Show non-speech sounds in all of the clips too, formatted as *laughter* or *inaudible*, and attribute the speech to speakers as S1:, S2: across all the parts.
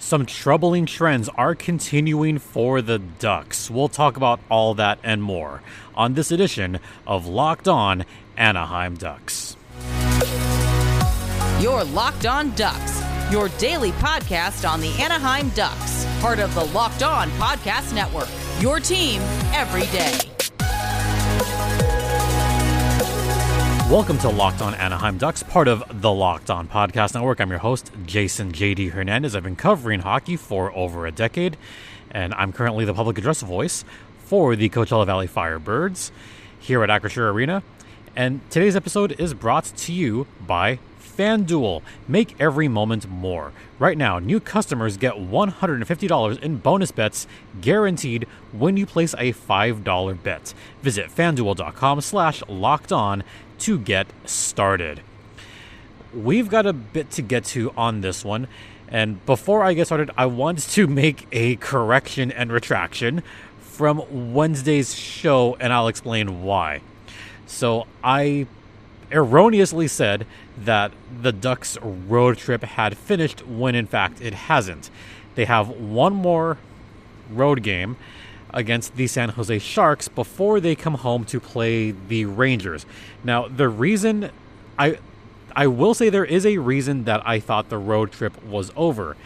S1: some troubling trends are continuing for the Ducks. We'll talk about all that and more on this edition of Locked On Anaheim Ducks.
S2: Your Locked On Ducks, your daily podcast on the Anaheim Ducks, part of the Locked On Podcast Network. Your team every day.
S1: Welcome to Locked On Anaheim Ducks, part of the Locked On Podcast Network. I'm your host, Jason JD Hernandez. I've been covering hockey for over a decade, and I'm currently the public address voice for the Coachella Valley Firebirds here at Acrisure Arena. And today's episode is brought to you by FanDuel. Make every moment more. Right now, new customers get $150 in bonus bets guaranteed when you place a $5 bet. Visit fanduel.com slash locked on to get started. We've got a bit to get to on this one. And before I get started, I want *laughs* to make a correction and retraction from Wednesday's show, and I'll explain why. So I erroneously said that the Ducks' road trip had finished when in fact it hasn't. They have one more road game against the San Jose Sharks before they come home to play the Rangers. Now, the reason I I will say there is a reason that I thought the road trip was over.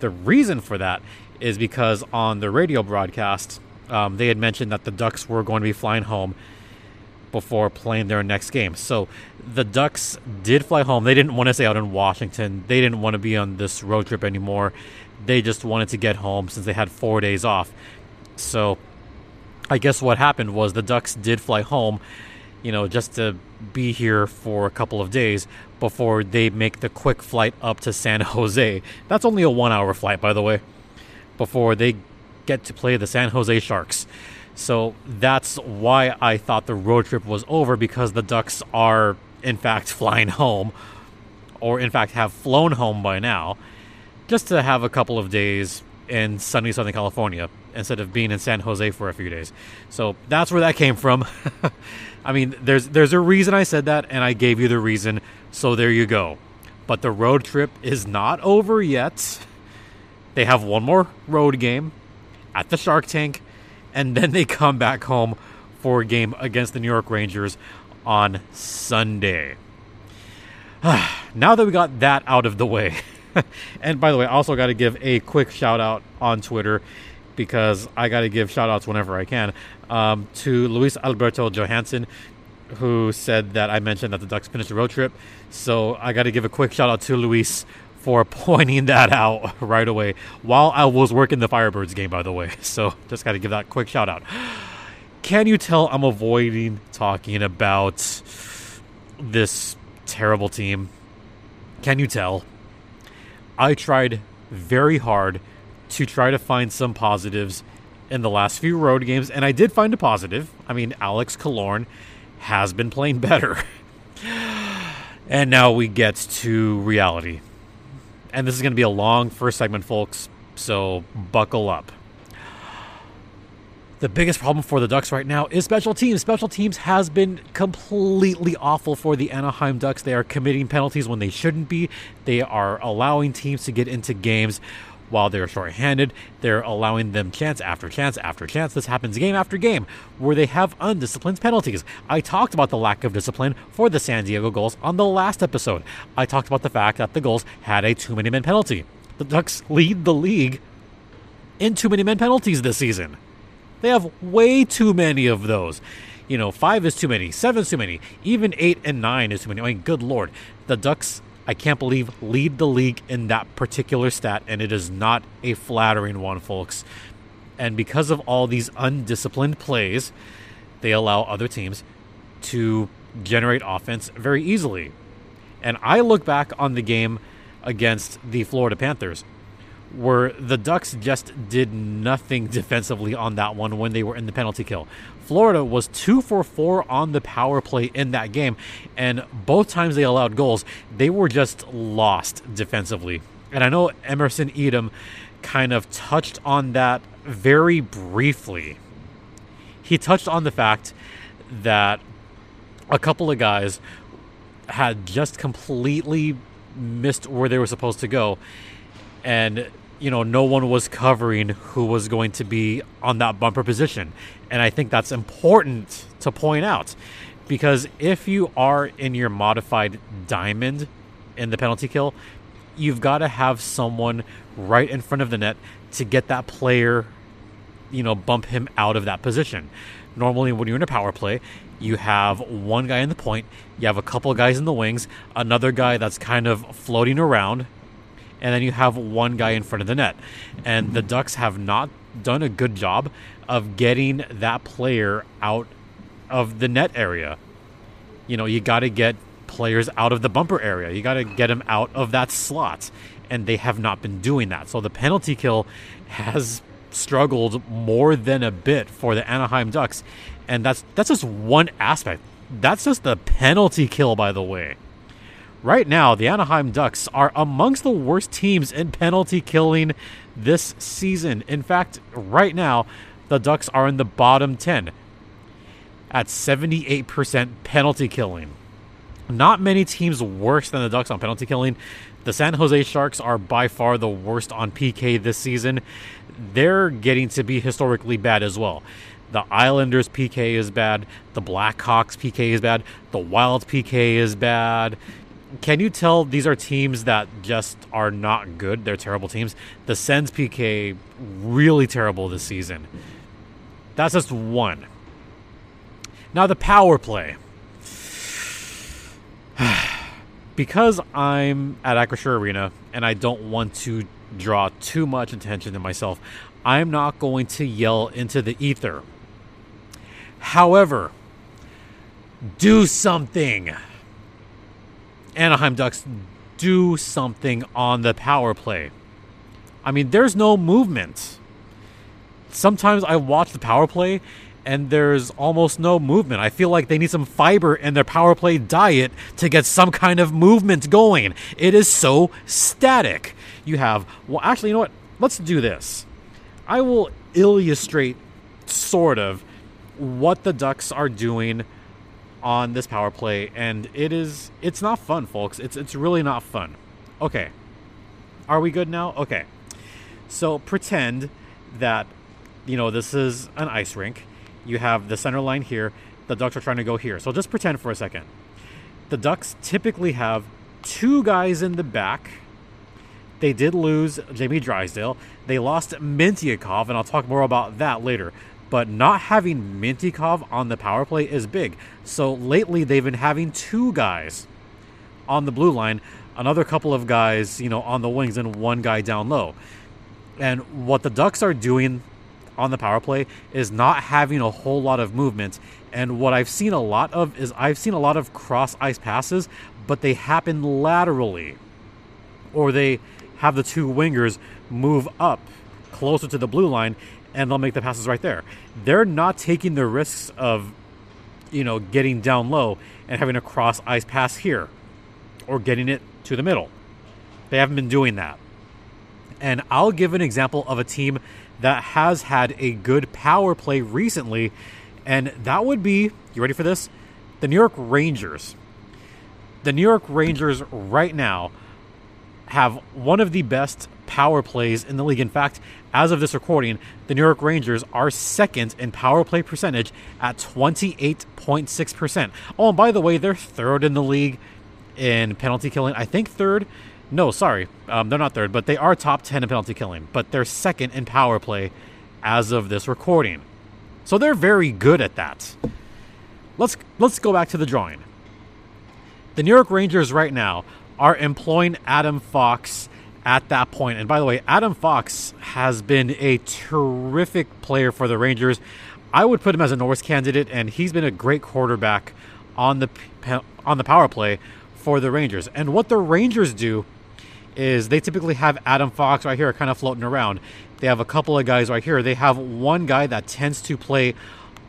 S1: The reason for that is because on the radio broadcast, um, they had mentioned that the Ducks were going to be flying home before playing their next game. So the Ducks did fly home. They didn't want to stay out in Washington. They didn't want to be on this road trip anymore. They just wanted to get home since they had four days off. So I guess what happened was the Ducks did fly home, you know, just to be here for a couple of days before they make the quick flight up to San *laughs* Jose. That's only a one hour flight, by the way, before they get to play the San Jose Sharks. So that's why I thought the road trip was over because the Ducks are, in fact, *laughs* flying home, or in fact have flown home by now, just to have a couple of days in sunny Southern California instead of being in San Jose for a few days. So that's where that came from. *laughs* I mean, there's there's a reason I said that, and I gave you the reason. So there you go. But the road trip is not over yet. They have one more road game at the Shark Tank and then they come back home for a game against the New York Rangers on Sunday. *sighs* now that we got that out of the way, *laughs* and by the way, I also got to give a quick shout out on Twitter because I got to give shout outs whenever I can um, to Luis Alberto Johansson, who said that I mentioned that the Ducks finished the road trip. So I got to give a quick shout out to Luis for pointing that out right away while I was working the Firebirds game, by the way. *laughs* So just got to give that quick shout out. Can you tell I'm avoiding talking about this terrible team? Can you tell? I tried very hard to try to find some positives in the last few road games, and I did find a positive. I mean, Alex Killorn has been playing *laughs* better. and now we get to reality and this is going to be a long first segment, folks, so buckle up. The biggest problem for the Ducks right now is special teams. Special teams has been completely awful for the Anaheim Ducks. They are committing penalties when they shouldn't be. They are allowing teams to get into games while they're shorthanded, they're allowing them chance after chance after chance. This happens game after game where they have undisciplined penalties. I talked about the lack of discipline for the San Diego Gulls on the last episode. I talked about the fact that the Gulls had a too many men penalty. The Ducks lead the league in too many men penalties this season. They have way too many of those. You know, five is too many, seven is too many, even eight and nine is too many. I mean, good lord. The Ducks I can't believe lead the league in that particular stat, and it is not a flattering one, folks. And because of all these undisciplined plays, they allow other teams to generate offense very easily. And I look back on the game against the Florida Panthers, where the Ducks just did nothing *laughs* defensively on that one when they were in the penalty kill. Florida was two for four on the power play in that game, and both times they allowed goals, they were just lost defensively. And I know Emerson Etem kind of touched on that very briefly. He touched on the fact that a couple of guys had just completely missed where they were supposed to go. And you know, no one was covering who was going to be on that bumper position. And I think that's important to point out because if you are in your modified diamond in the penalty kill, you've got to have someone right in front of the net to get that player, you know, bump him out of that position. Normally, when you're in a power play, you have one guy in the point, you have a couple guys in the wings, another guy that's kind of floating around, and then you have one guy in front of the net. And the Ducks have not done a good job of getting that player out of the net area. You know, you got to get players out of the bumper area. You got to get them out of that slot. And they have not been doing that. So the penalty kill has struggled more than a bit for the Anaheim Ducks. And that's that's just one aspect. That's just the penalty kill, by the way. Right now, the Anaheim Ducks are amongst the worst teams in penalty killing this season. In fact, right now, the Ducks are in the bottom 10 at 78% penalty killing. Not many teams worse than the Ducks on penalty killing. The San Jose Sharks are by far the worst on PK this season. They're getting to be historically bad as well. The Islanders PK is bad. The Blackhawks PK is bad. The Wild PK is bad can you tell these are teams that just are not good? They're terrible teams. The Sens PK really terrible this season. That's just one. Now the power play. *sighs* because I'm at Acrisure Arena and I don't want to draw too much attention to myself, I'm not going to yell into the ether. However, do something. Anaheim Ducks do something on the power play. I mean, there's no movement. Sometimes I watch the power play and there's almost no movement. I feel like they need some fiber in their power play diet to get some kind of movement going. It is so static. You have, well, actually, you know what? Let's do this. I will illustrate sort of what the Ducks are doing on this power play, and it is it's not fun, folks. It's it's really not fun. Okay, are we good now? Okay, so pretend that you know this is an ice rink. You have the center line here. The Ducks are trying to go here. So just pretend for a second. The Ducks typically have two guys in the back. They did lose Jamie Drysdale. They lost Mintyukov, and I'll talk more about that later but not having Mintyukov on the power play is big. So lately they've been having two guys on the blue line, another couple of guys, you know, on the wings, and one guy down low. And what the Ducks are doing on the power play is not having a whole lot of movement. And what I've seen a lot of is I've seen a lot of cross ice passes, but they happen laterally. Or they have the two wingers move up closer to the blue line and they'll make the passes right there. They're not taking the risks of, you know, getting down low and having a cross ice pass here or getting it to the middle. They haven't been doing that. And I'll give an example of a team that has had a good power play recently, and that would be you ready for this? The New York Rangers. The New York Rangers right now have one of the best power plays in the league. In fact, as of this recording, the New York Rangers are second in power play percentage at 28.6%. Oh, and by the way, they're third in the league in penalty killing. I think third. No, sorry. Um, they're not third, but they are top 10 in penalty killing. But they're second in power play as of this recording. So they're very good at that. Let's let's go back to the drawing. The New York Rangers right now are employing Adam Fox at that point. And by the way, Adam Fox has been a terrific player for the Rangers. I would put him as a Norris candidate, and he's been a great quarterback on the on the power play for the Rangers. And what the Rangers do is they typically have Adam Fox right here, kind of floating around. They have a couple of guys right here. They have one guy that tends to play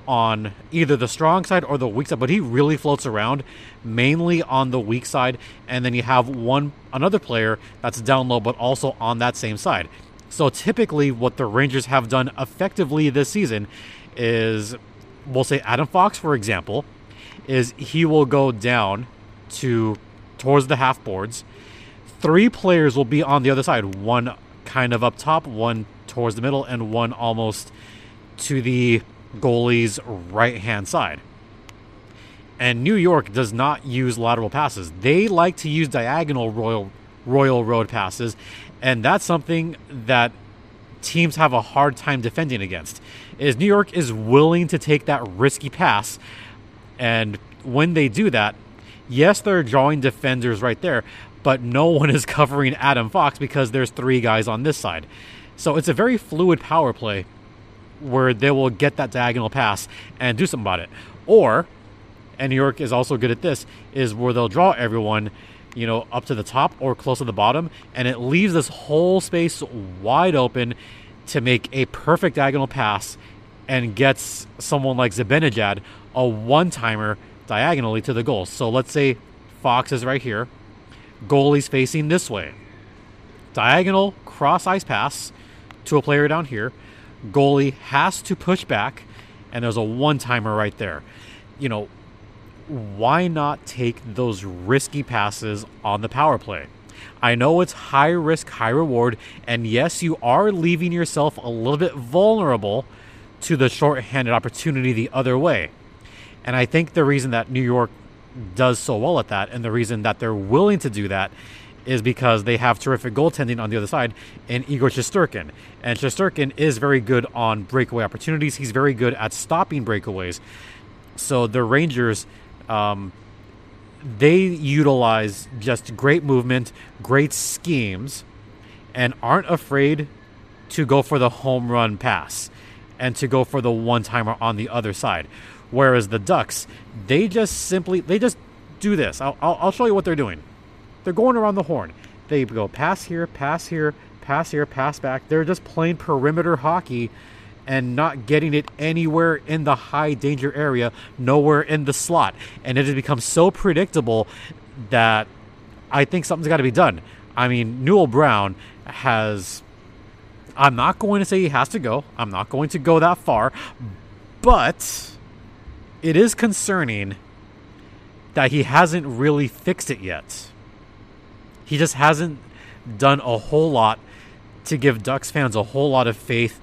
S1: on either the strong side or the weak side, but he really floats around mainly on the weak side. And then you have one another player that's down low, but also on that same side. So typically, what the Rangers have done effectively this season is, we'll say Adam Fox, for example, is he will go down to towards the half boards. Three players will be on the other side, one kind of up top, one towards the middle, and one almost to the goalie's right hand side. And New York does not use lateral passes. They like to use diagonal Royal Royal Road passes, and that's something that teams have a hard time defending against. Is New York is willing to take that risky pass, and when they do that, yes, they're drawing defenders right there, but no *laughs* one is covering Adam Fox because there's three guys on this side. So it's a very fluid power play where they will get that diagonal pass and do something about it. Or, and New York is also good at this, is where they'll draw everyone, you know, up to the top or close to the bottom, and it leaves this whole space wide open to make a perfect diagonal pass and gets someone like Zibanejad a one timer diagonally to the goal. So let's say Fox is right here, goalie's facing this way. Diagonal cross ice pass to a player down here. Goalie has to push back, and there's a one timer right there. You know, why not take those risky passes on the power play? I know it's high risk, high reward, and yes, you are leaving yourself a little bit vulnerable to the short-handed opportunity the other way. And I think the reason that New York does so well at that, and the reason that they're willing to do that, is because they have terrific goaltending on the other side in Igor Shesterkin. And Shesterkin is very good on breakaway opportunities. He's very good at stopping breakaways. So the Rangers, um, they utilize just great movement, great schemes, and aren't afraid to go for the home run pass and to go for the one timer on the other side. Whereas the Ducks, they just simply they just do this. I'll, I'll, I'll show you what they're doing. They're going around the horn. They go pass here, pass here, pass here, pass back. They're just playing perimeter hockey and not getting it anywhere in the high danger area, nowhere in the slot. And it has become so predictable that I think something's got to be done. I mean, Newell Brown has. I'm not going to say he has to go. I'm not going to go that far. But it is concerning that he hasn't really fixed it yet. He just hasn't done a whole lot to give Ducks fans a whole lot of faith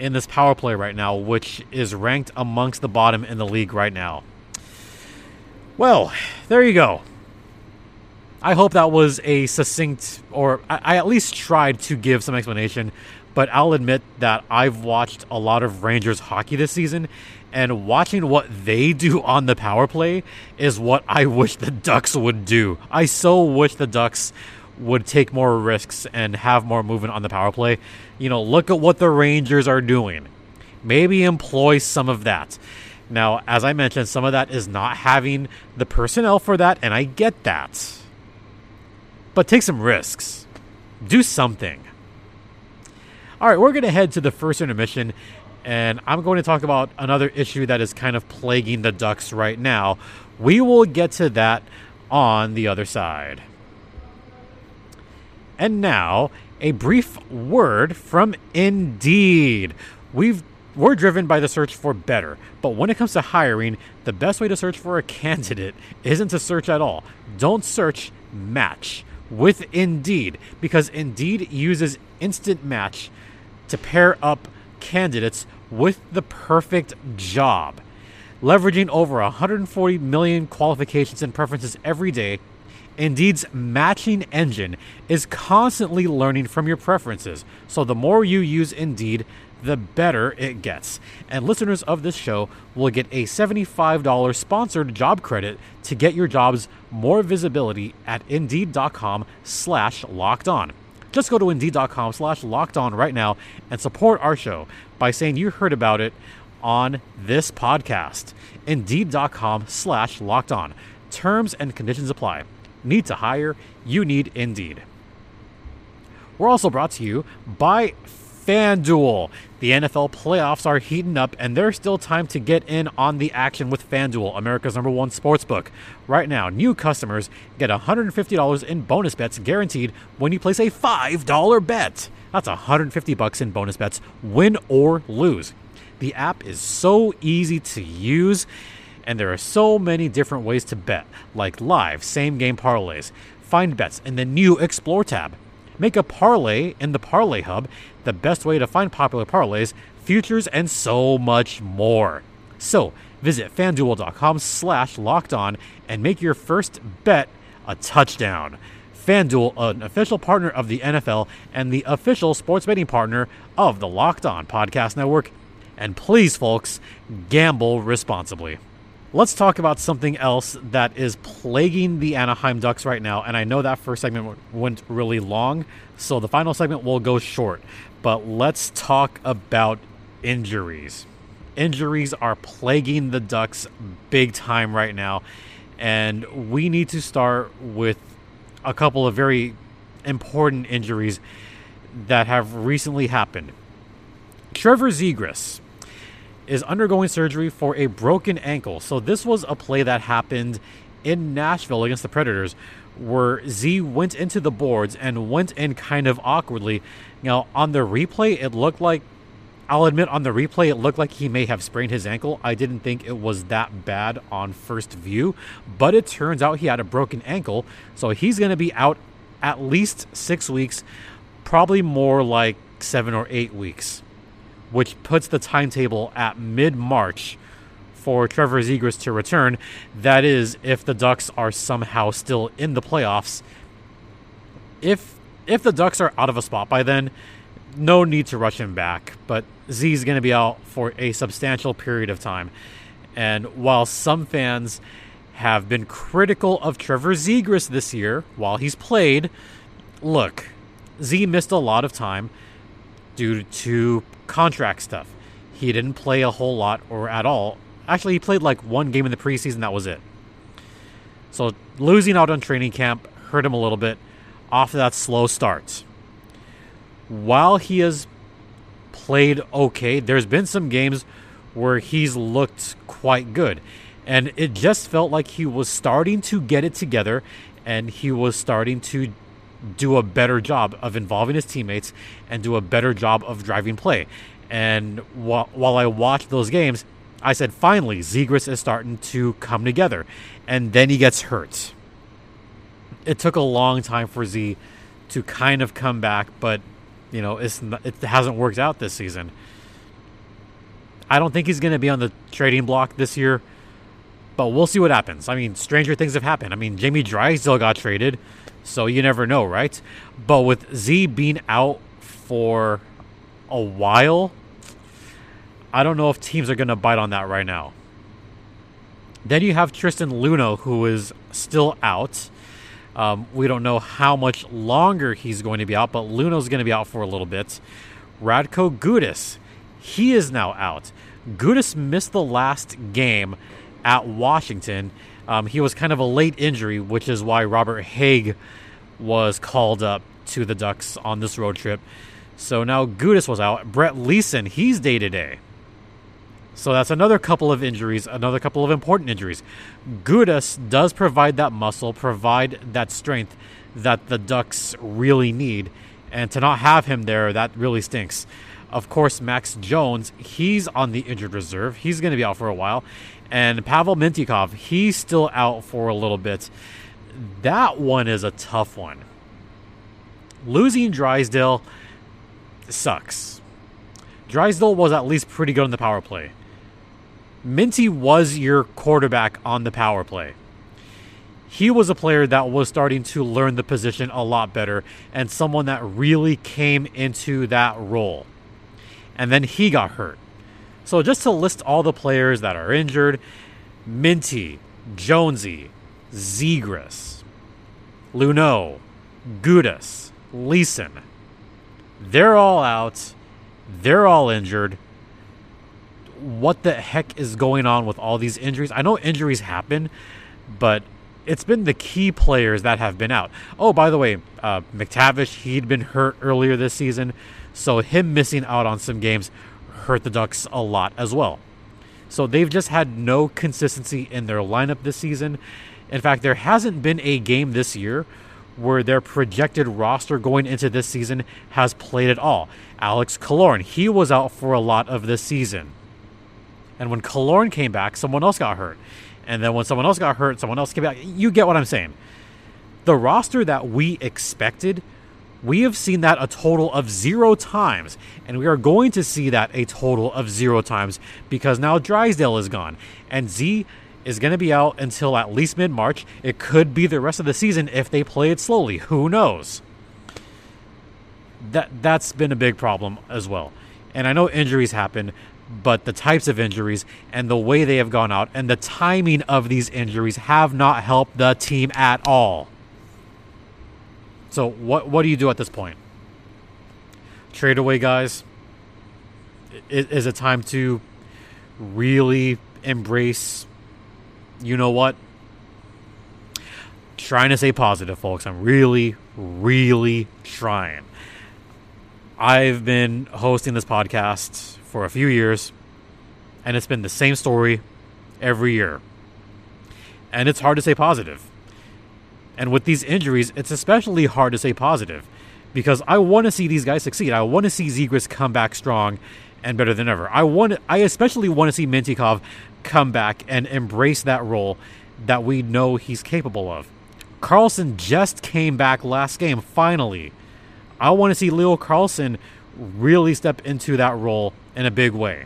S1: in this power play right now, which is ranked amongst the bottom in the league right now. Well, there you go. I hope that was a succinct, or I, I, at least tried to give some explanation. But I'll admit that I've watched a lot of Rangers hockey this season, and watching what they do on the power play is what I wish the Ducks would do. I so wish the Ducks would take more risks and have more movement on the power play. You know, look at what the Rangers are doing. Maybe employ some of that. Now, as I mentioned, some of that is not having the personnel for that, and I get that. But take some risks. Do something. All right, we're going to head to the first intermission, and I'm going to talk about another issue that is kind of plaguing the Ducks right now. We will get to that on the other side. And now, a brief word from Indeed. We've we're driven by the search for better, but when it comes to hiring, the best way to search for a *laughs* candidate isn't to search at all. Don't search, match with Indeed because Indeed uses instant match to pair up candidates with the perfect job. Leveraging over 140 million qualifications and preferences every day, Indeed's matching engine is constantly learning from your preferences. So the more you use Indeed, the better it gets. And listeners of this show will get a $75 sponsored job credit to get your jobs more visibility at indeed.com slash locked on. Just go to indeed.com slash locked on right now and support our show by saying you heard about it on this podcast. Indeed.com slash locked on. Terms and conditions apply. Need to hire? You need Indeed. We're also brought to you by FanDuel. The NFL playoffs are heating up, and there's still time to get in on the action with FanDuel, America's number one sportsbook. Right now, new customers get $150 in bonus bets guaranteed when you place a $5 bet. That's 150 bucks in bonus bets, win or lose. The app is so easy to use, and there are so many different ways to bet, like live, same game parlays. Find bets in the new Explore tab. Make a parlay in the Parlay Hub, the best way to find popular parlays, futures, and so much more. So visit fanduel.com slash locked on and make your first bet a touchdown. FanDuel, an official partner of the NFL and the official sports betting partner of the Locked On Podcast Network. And please, folks, gamble responsibly. Let's talk about something else that is plaguing the Anaheim Ducks right now. And I know that first segment went really long, so the final segment will go short. But let's talk about injuries. Injuries are plaguing the Ducks big time right now. And we need to start with a couple of very important injuries that have recently happened. Trevor Zegras is undergoing surgery for a broken ankle. So this was a play that happened in Nashville against the Predators where Z went into the boards and went in kind of awkwardly. Now, on the replay, it looked like I'll admit on the replay, it looked like he may have sprained his ankle. I didn't think it was that bad on first view, but it turns out he had a broken ankle. So he's going to be out at least six weeks, probably more like seven or eight weeks, which puts the timetable at mid March for Trevor Zegras to return. That is, if the Ducks are somehow still in the playoffs. If if the Ducks are out of a spot by then, no need to rush him back, but Z is going to be out for a substantial period of time. And while some fans have been critical of Trevor Zegras this year while he's played, look, Z missed a lot of time due to contract stuff. He didn't play a whole lot or at all. Actually, he played like one game in the preseason, that was it. So losing out on training camp hurt him a little bit off of that slow start while he has played okay, there's been some games where he's looked quite good. And it just felt like he was starting to get it together and he was starting to do a better job of involving his teammates and do a better job of driving play. And while, I watched those games, I said, finally, Zegras is starting to come together. And then he gets hurt. It took a long time for Z to kind of come back, but you know, it's it hasn't worked out this season. I don't think he's going to be on the trading block this year, but we'll see what happens. I mean, stranger things have happened. I mean, Jamie Drysdale got traded, so you never know, right? But with Z being out for a while, I don't know if teams are going to bite on that right now. Then you have Tristan Luneau, who is still out. Um, we don't know how much longer he's going to be out, but Luneau's going to be out for a little bit. Radko Gudas, he is now out. Gudas missed the last game at Washington. Um, he was kind of a late injury, which is why Robert Hägg was called up to the Ducks on this road trip. So now Gudas was out. Brett Leason, he's day to day. So that's another couple of injuries, another couple of important injuries. Gudas does provide that muscle, provide that strength that the Ducks really need. And to not have him there, that really stinks. Of course, Max Jones, he's on the injured reserve. He's going to be out for a while. And Pavel Mintyukov, he's still out for a little bit. That one is a tough one. Losing Drysdale sucks. Drysdale was at least pretty good on the power play. Minty was your quarterback on the power play. He was a player that was starting to learn the position a lot better and someone that really came into that role. And then he got hurt. So just to list all the players that are injured Minty, Jonesy, Zegras, Luneau, Gudas, Leason. They're all out. They're all injured what the heck is going on with all these injuries. I know injuries happen, but it's been the key players that have been out. Oh, by the way, uh, McTavish, he'd been hurt earlier this season, so him missing out on some games hurt the Ducks a lot as well. So they've just had no consistency in their lineup this season. In fact, there hasn't been a game this year where their projected roster going into this season has played at all. Alex Killorn, he was out for a lot of this season. And when Killorn came back, someone else got hurt. And then when someone else got hurt, someone else came back. You get what I'm saying. The roster that we expected We have seen that a total of zero times, and we are going to see that a total of zero times because now Drysdale is gone, and Z is going to be out until at least mid March. It could be the rest of the season if they play it slowly. Who knows? That that's been a big problem as well. And I know injuries happen, but the types of injuries and the way they have gone out and the timing of these injuries have not helped the team at all. So what what do you do at this point? Trade away guys? Is, is it time to really embrace you know what? Trying to stay positive, folks. I'm really, really trying. I've been hosting this podcast for a few years, and it's been the same story every year. And it's hard to say positive. And with these injuries, it's especially hard to say positive because I want to see these guys succeed. I want to see Zegras come back strong and better than ever. I want I especially want to see Mintyukov come back and embrace that role that we know he's capable of. Carlsson just came back last game finally. I want to see Leo Carlsson really step into that role in a big way.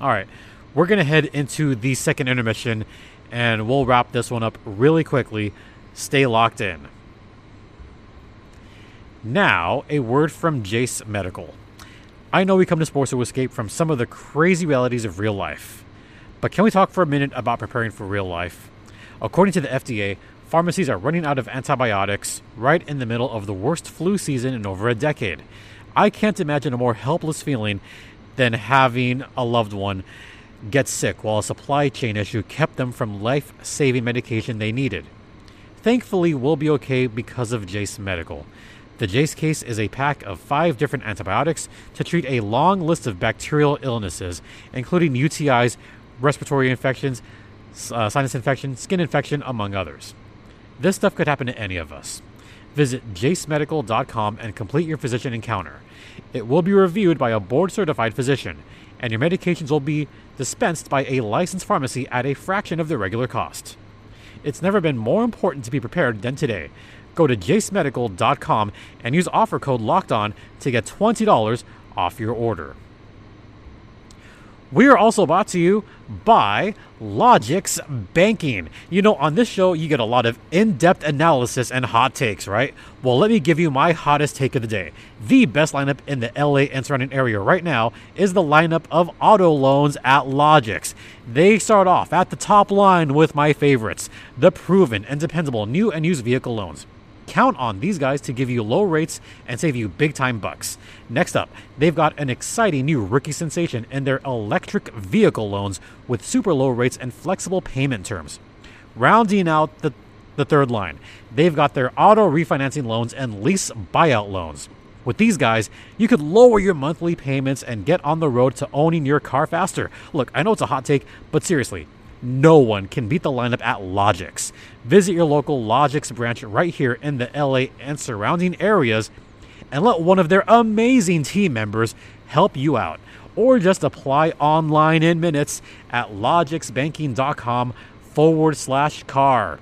S1: All right, we're going to head into the second intermission and we'll wrap this one up really quickly. Stay locked in. Now, a word from Jase Medical. I know we come to sports to escape from some of the crazy realities of real life, but can we talk for a minute about preparing for real life? According to the FDA, pharmacies are running out of antibiotics right in the middle of the worst flu season in over a decade. I can't imagine a more helpless feeling than having a loved one get sick while a supply chain issue kept them from life saving medication they needed. Thankfully, we'll be okay because of Jase Medical. The Jase case is a pack of five different antibiotics to treat a long list of bacterial illnesses, including UTIs, respiratory infections, uh, sinus infection, skin infection, among others. This stuff could happen to any of us. Visit jasemedical.com and complete your physician encounter. It will be reviewed by a board certified physician and your medications will be dispensed by a licensed pharmacy at a fraction of the regular cost. It's never been more important to be prepared than today. Go to jasemedical.com and use offer code LOCKEDON to get $20 off your order. We are also brought to you by Logix Banking. You know, on this show, you get a lot of in depth analysis and hot takes, right? Well, let me give you my hottest take of the day. The best lineup in the LA and surrounding area right now is the lineup of auto loans at Logix. They start off at the top line with my favorites the proven and dependable new and used vehicle loans. Count on these guys to give you low rates and save you big time bucks. Next up, they've got an exciting new rookie sensation in their electric vehicle loans with super low rates and flexible payment terms. Rounding out the, the third line, they've got their auto refinancing loans and lease buyout loans. With these guys, you could lower your monthly payments and get on the road to owning your car faster. Look, I know it's a hot take, but seriously, no one can beat the lineup at Logix. Visit your local Logix branch right here in the LA and surrounding areas and let one of their amazing team members help you out. Or just apply online in minutes at logixbanking.com forward slash car.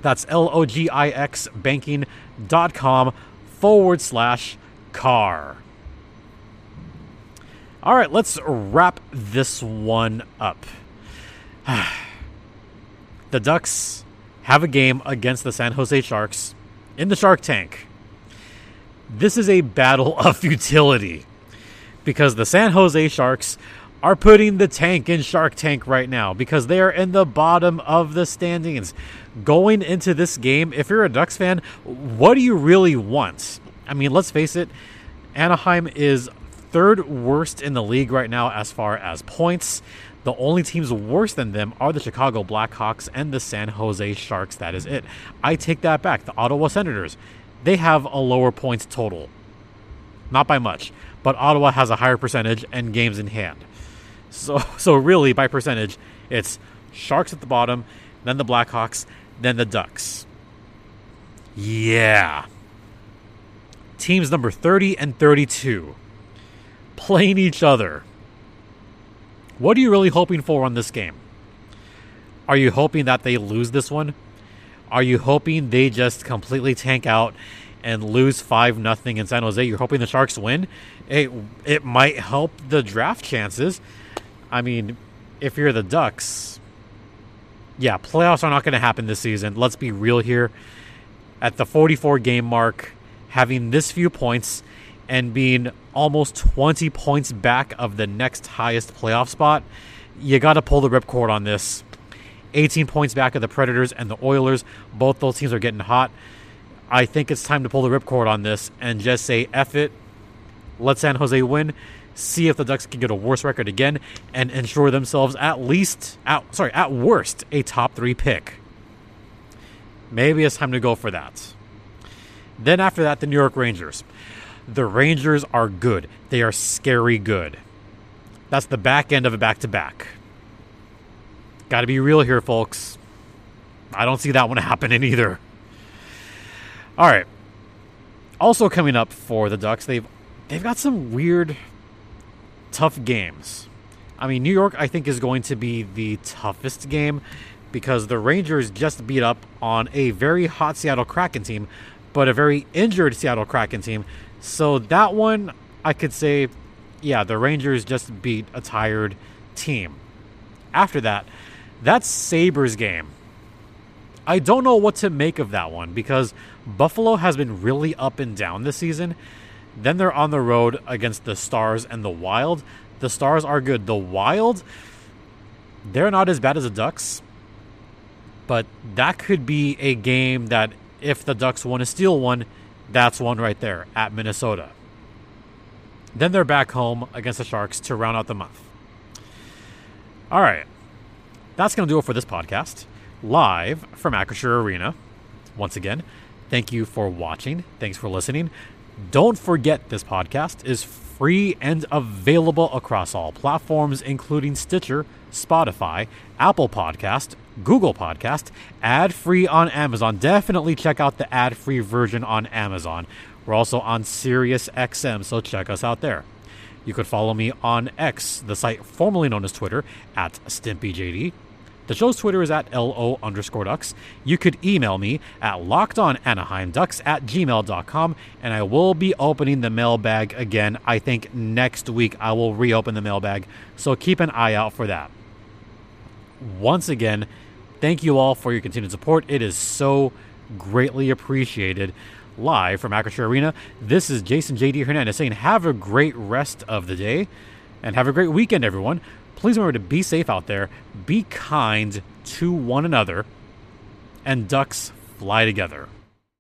S1: That's L O G I X banking.com forward slash car. All right, let's wrap this one up. *sighs* the Ducks have a game against the San Jose Sharks in the Shark Tank. This is a battle *laughs* of futility because the San Jose Sharks are putting the tank in Shark Tank right now because they are in the bottom of the standings. Going into this game, if you're a Ducks fan, what do you really want? I mean, let's face it, Anaheim is third worst in the league right now as far as points. The only teams worse than them are the Chicago Blackhawks and the San Jose Sharks. That is it. I take that back. The Ottawa Senators, they have a lower points total. Not by much, but Ottawa has a higher percentage and games in hand. So, *laughs* so really, by percentage, it's Sharks at the bottom, then the Blackhawks, then the Ducks. Yeah. Teams number 30 and 32 playing each other. What are you really hoping for on this game? Are you hoping that they lose this one? Are you hoping they just completely tank out and lose 5 nothing in San Jose? You're hoping the Sharks win? It, it might help the draft chances. I mean, if you're the Ducks, yeah, playoffs are not going to happen this season. Let's be real here. At the 44 game mark, having this few points and being almost 20 points back of the next highest playoff spot, you got to pull the ripcord on this. 18 points back of the Predators and the Oilers. Both those teams are getting hot. I think it's time to pull the ripcord on this and just say, F it. Let San Jose win. See if the Ducks can get a worse record again and ensure themselves at least, at, sorry, at worst, a top three pick. Maybe it's time to go for that. Then after that, the New York Rangers. The Rangers are good. They are scary good. That's the back end of a back to back. Got to be real here, folks. I don't see that one *laughs* happening either. All right. Also coming up for the Ducks, they've they've got some weird tough games. I mean, New York I think is going to be the toughest game because the Rangers just beat up on a very hot Seattle Kraken team, but a very injured Seattle Kraken team. So that one I could say yeah, the Rangers just beat a tired team. After that, that's Sabres game. I don't know what to make of that one because Buffalo has been really up and down this season. Then they're on the road against the Stars and the Wild. The Stars are good. The Wild, they're not as bad as the Ducks, but that could be a game that if the Ducks want to steal one, that's one right there at Minnesota. Then they're back home against the Sharks to round out the month. All right. That's going to do it for this podcast. Live from Acrisure Arena. Once again, thank you for watching. Thanks for listening. Don't forget this podcast is free and available across all platforms, including Stitcher, Spotify, Apple Podcast, Google Podcast, ad free on Amazon. Definitely check out the ad free version on Amazon. We're also on Sirius XM, so check us out there. You could follow me on X, the site formerly known as Twitter, at StimpyJD. The show's Twitter is at LO underscore ducks. You could email me at lockedonanaheimducks at gmail.com, and I will be opening the mailbag again. I think next week I will reopen the mailbag, so keep an eye out for that. Once again, thank you all for your continued support. It is so greatly appreciated live from Acrisure Arena. This is Jason JD Hernandez saying, have a great rest of the day and have a great weekend, everyone. Please remember to be safe out there, be kind to one another, and ducks fly together.